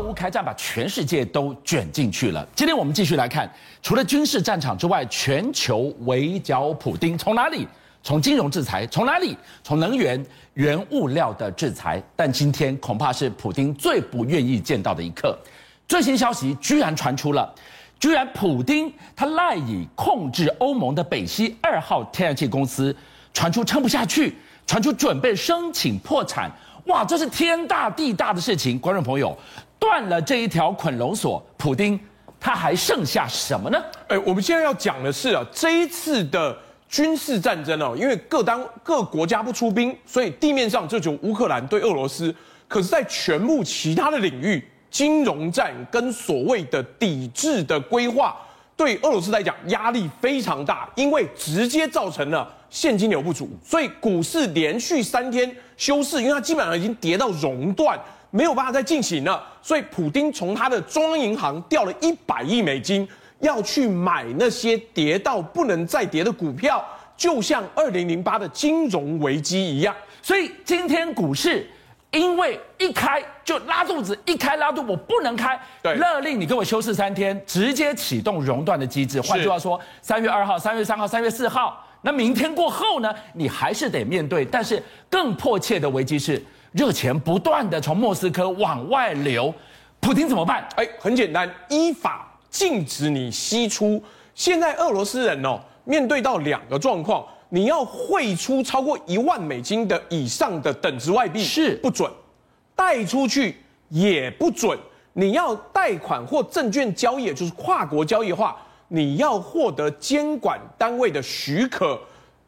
乌开战把全世界都卷进去了。今天我们继续来看，除了军事战场之外，全球围剿普丁，从哪里？从金融制裁，从哪里？从能源、原物料的制裁。但今天恐怕是普丁最不愿意见到的一刻。最新消息居然传出了，居然普丁他赖以控制欧盟的北溪二号天然气公司，传出撑不下去，传出准备申请破产。哇，这是天大地大的事情！观众朋友，断了这一条捆龙索，普丁他还剩下什么呢？哎，我们现在要讲的是啊，这一次的。军事战争哦，因为各当各国家不出兵，所以地面上这就乌克兰对俄罗斯。可是，在全部其他的领域，金融战跟所谓的抵制的规划，对俄罗斯来讲压力非常大，因为直接造成了现金流不足，所以股市连续三天休市，因为它基本上已经跌到熔断，没有办法再进行了。所以，普丁从他的中央银行调了一百亿美金。要去买那些跌到不能再跌的股票，就像二零零八的金融危机一样。所以今天股市因为一开就拉肚子，一开拉肚子，我不能开，对，勒令你给我休市三天，直接启动熔断的机制。换句话说，三月二号、三月三号、三月四号，那明天过后呢，你还是得面对。但是更迫切的危机是，热钱不断的从莫斯科往外流，普京怎么办？哎，很简单，依法。禁止你吸出。现在俄罗斯人哦，面对到两个状况：你要汇出超过一万美金的以上的等值外币是不准，贷出去也不准。你要贷款或证券交易，就是跨国交易的话，你要获得监管单位的许可。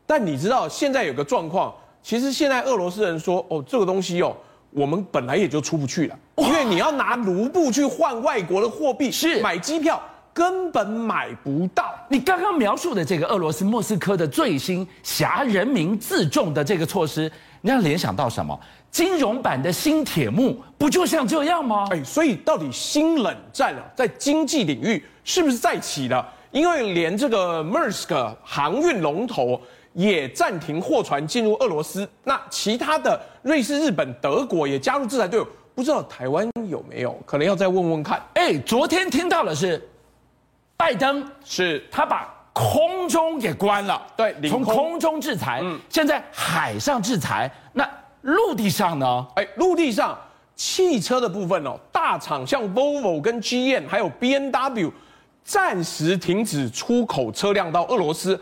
但你知道现在有个状况，其实现在俄罗斯人说哦，这个东西哦，我们本来也就出不去了。因为你要拿卢布去换外国的货币，是买机票根本买不到。你刚刚描述的这个俄罗斯莫斯科的最新挟人民自重的这个措施，你要联想到什么？金融版的新铁幕不就像这样吗？哎，所以到底新冷战啊，在经济领域是不是再起了？因为连这个 Maersk 航运龙头也暂停货船进入俄罗斯，那其他的瑞士、日本、德国也加入制裁队伍。不知道台湾有没有可能要再问问看？哎，昨天听到的是，拜登是他把空中给关了，对，从空中制裁，嗯，现在海上制裁，那陆地上呢？哎，陆地上汽车的部分哦，大厂像 Volvo 跟 GM 还有 B N W，暂时停止出口车辆到俄罗斯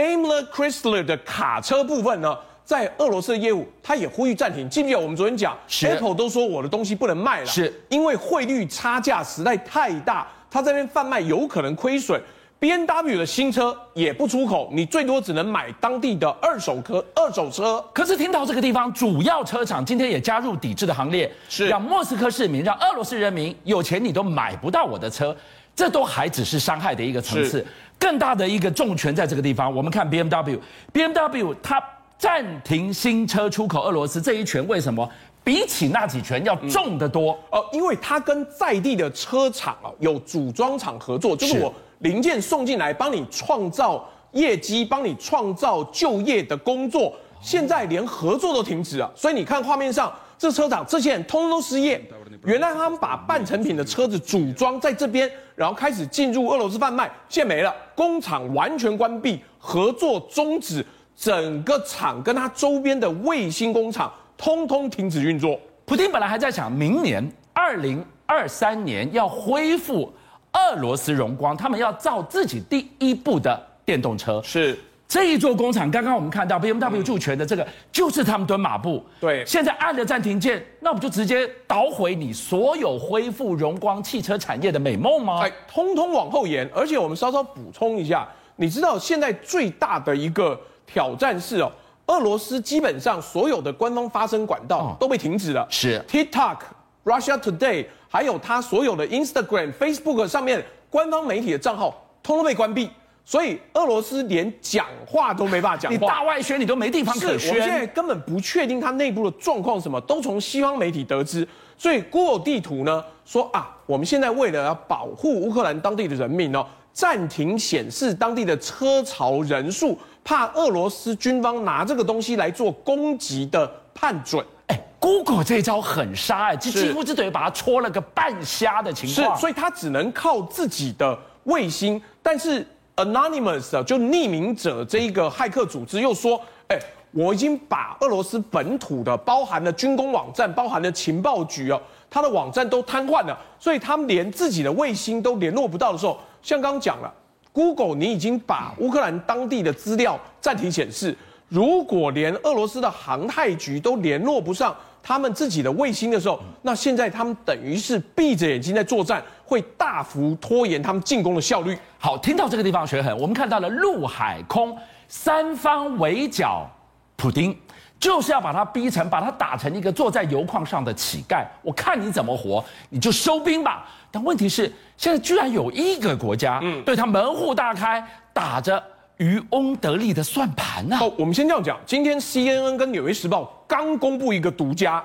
，Daimler Chrysler 的卡车部分呢？在俄罗斯的业务，他也呼吁暂停。记不记得我们昨天讲，Apple 都说我的东西不能卖了，是因为汇率差价实在太大，他这边贩卖有可能亏损。B N W 的新车也不出口，你最多只能买当地的二手车。二手车，可是听到这个地方，主要车厂今天也加入抵制的行列，是让莫斯科市民、让俄罗斯人民有钱你都买不到我的车，这都还只是伤害的一个层次，更大的一个重拳在这个地方。我们看 BMW，BMW 它。暂停新车出口俄罗斯这一拳，为什么比起那几拳要重得多？哦、因为它跟在地的车厂啊有组装厂合作，就是我零件送进来，帮你创造业绩，帮你创造就业的工作。现在连合作都停止了，所以你看画面上这车厂这些人通通都失业。原来他们把半成品的车子组装在这边，然后开始进入俄罗斯贩卖，现在没了，工厂完全关闭，合作终止。整个厂跟它周边的卫星工厂通通停止运作。普京本来还在想，明年二零二三年要恢复俄罗斯荣光，他们要造自己第一部的电动车。是这一座工厂，刚刚我们看到 BMW 助权的这个，就是他们蹲马步。对，现在按了暂停键，那我们就直接捣毁你所有恢复荣光汽车产业的美梦吗？哎，通通往后延。而且我们稍稍补充一下，你知道现在最大的一个。挑战是哦，俄罗斯基本上所有的官方发声管道都被停止了，是 TikTok、Russia Today，还有它所有的 Instagram、Facebook 上面官方媒体的账号，通通被关闭，所以俄罗斯连讲话都没办法讲话，你大外宣你都没地方可宣，我现在根本不确定它内部的状况什么，都从西方媒体得知，所以 Google 地图呢说啊，我们现在为了要保护乌克兰当地的人民哦，暂停显示当地的车潮人数。怕俄罗斯军方拿这个东西来做攻击的判准，哎，Google 这一招很杀哎，这几乎是等于把它戳了个半瞎的情况。是，所以它只能靠自己的卫星。但是 Anonymous 就匿名者这一个骇客组织又说，哎，我已经把俄罗斯本土的包含了军工网站、包含了情报局哦，它的网站都瘫痪了，所以他们连自己的卫星都联络不到的时候，像刚讲了，Google 你已经把乌克兰当地的资料暂停显示，如果连俄罗斯的航太局都联络不上。他们自己的卫星的时候，那现在他们等于是闭着眼睛在作战，会大幅拖延他们进攻的效率。好，听到这个地方，学恒，我们看到了陆海空三方围剿普丁，就是要把他逼成，把他打成一个坐在油矿上的乞丐。我看你怎么活，你就收兵吧。但问题是，现在居然有一个国家，嗯，对他门户大开，打着。渔翁得利的算盘呢？哦，我们先这样讲。今天 CNN 跟纽约时报刚公布一个独家，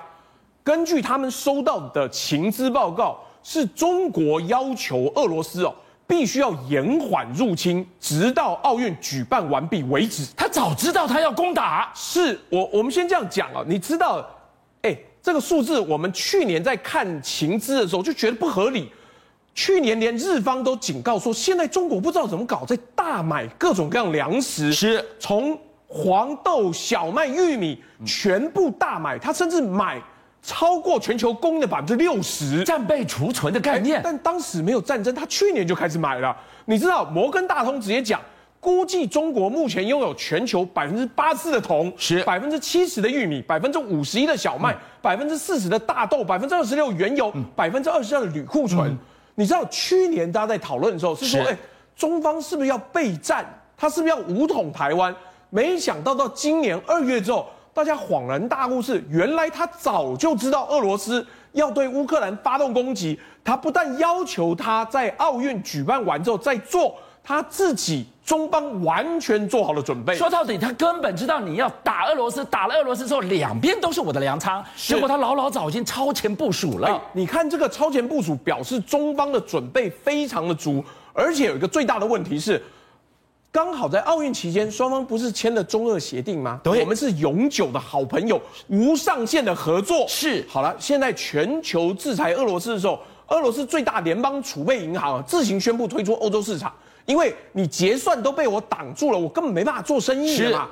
根据他们收到的情资报告，是中国要求俄罗斯哦，必须要延缓入侵，直到奥运举办完毕为止。他早知道他要攻打，是我我们先这样讲啊。你知道，哎，这个数字我们去年在看情资的时候就觉得不合理。去年连日方都警告说，现在中国不知道怎么搞，在大买各种各样粮食，是从黄豆、小麦、玉米全部大买，他甚至买超过全球供应的百分之六十，战备储存的概念。但当时没有战争，他去年就开始买了。你知道摩根大通直接讲，估计中国目前拥有全球百分之八十的铜，是百分之七十的玉米，百分之五十一的小麦，百分之四十的大豆，百分之二十六原油，百分之二十二的铝库存。嗯你知道去年大家在讨论的时候是说，哎，中方是不是要备战？他是不是要武统台湾？没想到到今年二月之后，大家恍然大悟，是原来他早就知道俄罗斯要对乌克兰发动攻击。他不但要求他在奥运举办完之后再做。他自己中方完全做好了准备。说到底，他根本知道你要打俄罗斯，打了俄罗斯之后，两边都是我的粮仓。结果他老老早已经超前部署了。你看这个超前部署，表示中方的准备非常的足。而且有一个最大的问题是，刚好在奥运期间，双方不是签了中俄协定吗？对，我们是永久的好朋友，无上限的合作。是。好了，现在全球制裁俄罗斯的时候，俄罗斯最大联邦储备银行自行宣布退出欧洲市场。因为你结算都被我挡住了，我根本没办法做生意嘛。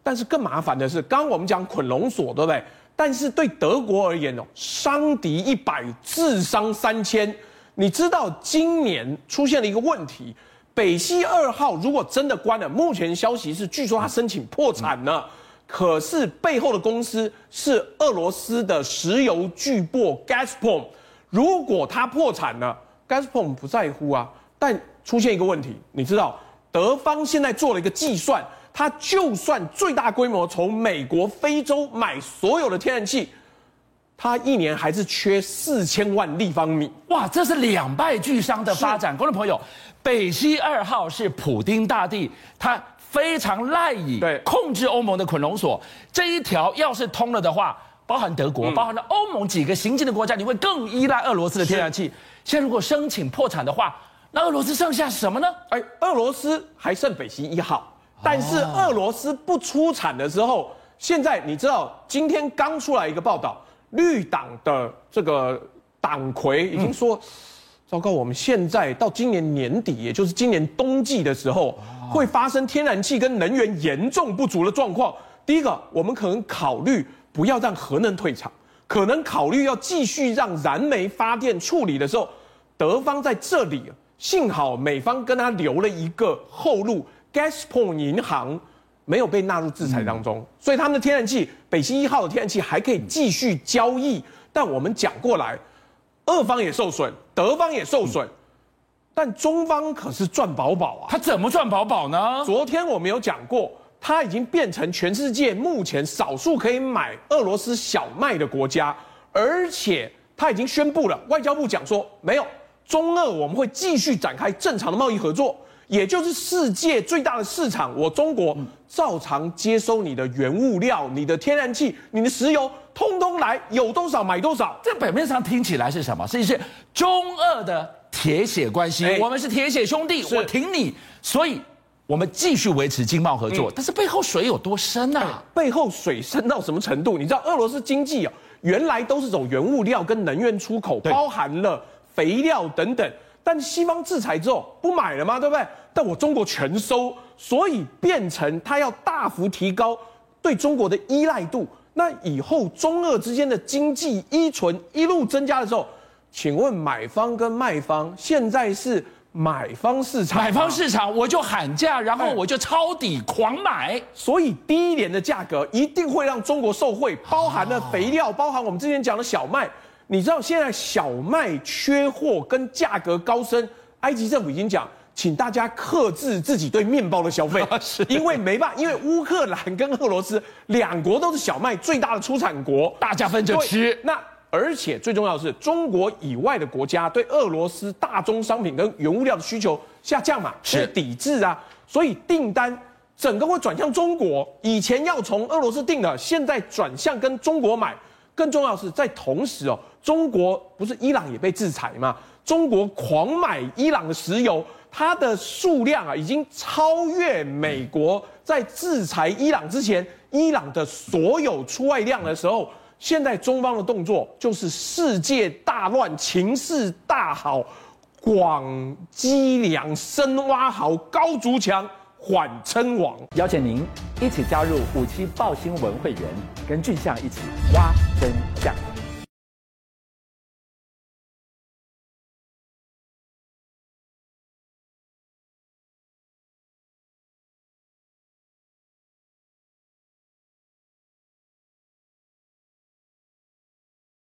但是更麻烦的是，刚刚我们讲捆龙锁，对不对？但是对德国而言哦，伤敌一百，自伤三千。你知道今年出现了一个问题，北溪二号如果真的关了，目前消息是据说他申请破产了，可是背后的公司是俄罗斯的石油巨擘 Gazprom。如果他破产了，Gazprom 不在乎啊，但出现一个问题，你知道，德方现在做了一个计算，他就算最大规模从美国、非洲买所有的天然气，他一年还是缺四千万立方米。哇，这是两败俱伤的发展。观众朋友，北溪二号是普丁大帝，他非常赖以控制欧盟的捆龙锁。这一条要是通了的话，包含德国，包含了欧盟几个行进的国家，你会更依赖俄罗斯的天然气。现在如果申请破产的话，那俄罗斯剩下什么呢？哎，俄罗斯还剩北溪一号，但是俄罗斯不出产的时候，现在你知道，今天刚出来一个报道，绿党的这个党魁已经说，糟糕，我们现在到今年年底，也就是今年冬季的时候，会发生天然气跟能源严重不足的状况。第一个，我们可能考虑不要让核能退场，可能考虑要继续让燃煤发电处理的时候，德方在这里。幸好美方跟他留了一个后路，Gazprom 银行没有被纳入制裁当中，所以他们的天然气，北溪一号的天然气还可以继续交易。但我们讲过来，俄方也受损，德方也受损，但中方可是赚饱饱啊！他怎么赚饱饱呢？昨天我们有讲过，他已经变成全世界目前少数可以买俄罗斯小麦的国家，而且他已经宣布了，外交部讲说没有。中俄我们会继续展开正常的贸易合作，也就是世界最大的市场，我中国照常接收你的原物料、你的天然气、你的石油，通通来，有多少买多少。这表面上听起来是什么？是一些中俄的铁血关系，欸、我们是铁血兄弟，我挺你，所以我们继续维持经贸合作。嗯、但是背后水有多深啊？背后水深到什么程度？你知道俄罗斯经济啊？原来都是走原物料跟能源出口，包含了肥料等等。但西方制裁之后不买了吗？对不对？但我中国全收，所以变成它要大幅提高对中国的依赖度。那以后中俄之间的经济依存一路增加的时候，请问买方跟卖方现在是买方市场？买方市场我就喊价，然后我就抄底狂买，所以低廉的价格一定会让中国受惠，包含了肥料，包含我们之前讲的小麦。你知道现在小麦缺货跟价格高升，埃及政府已经讲，请大家克制自己对面包的消费，因为没办法，因为乌克兰跟俄罗斯两国都是小麦最大的出产国，大家分着吃。那而且最重要的是，中国以外的国家对俄罗斯大宗商品跟原物料的需求下降嘛，是抵制啊，所以订单整个会转向中国。以前要从俄罗斯订的，现在转向跟中国买。更重要的是，在同时哦，中国不是伊朗也被制裁吗？中国狂买伊朗的石油，它的数量啊，已经超越美国在制裁伊朗之前伊朗的所有出外量的时候。现在中方的动作就是世界大乱，情势大好，广积粮，深挖壕，高筑墙，缓称王。邀请您一起加入五七报新闻会员，跟俊相一起挖真相。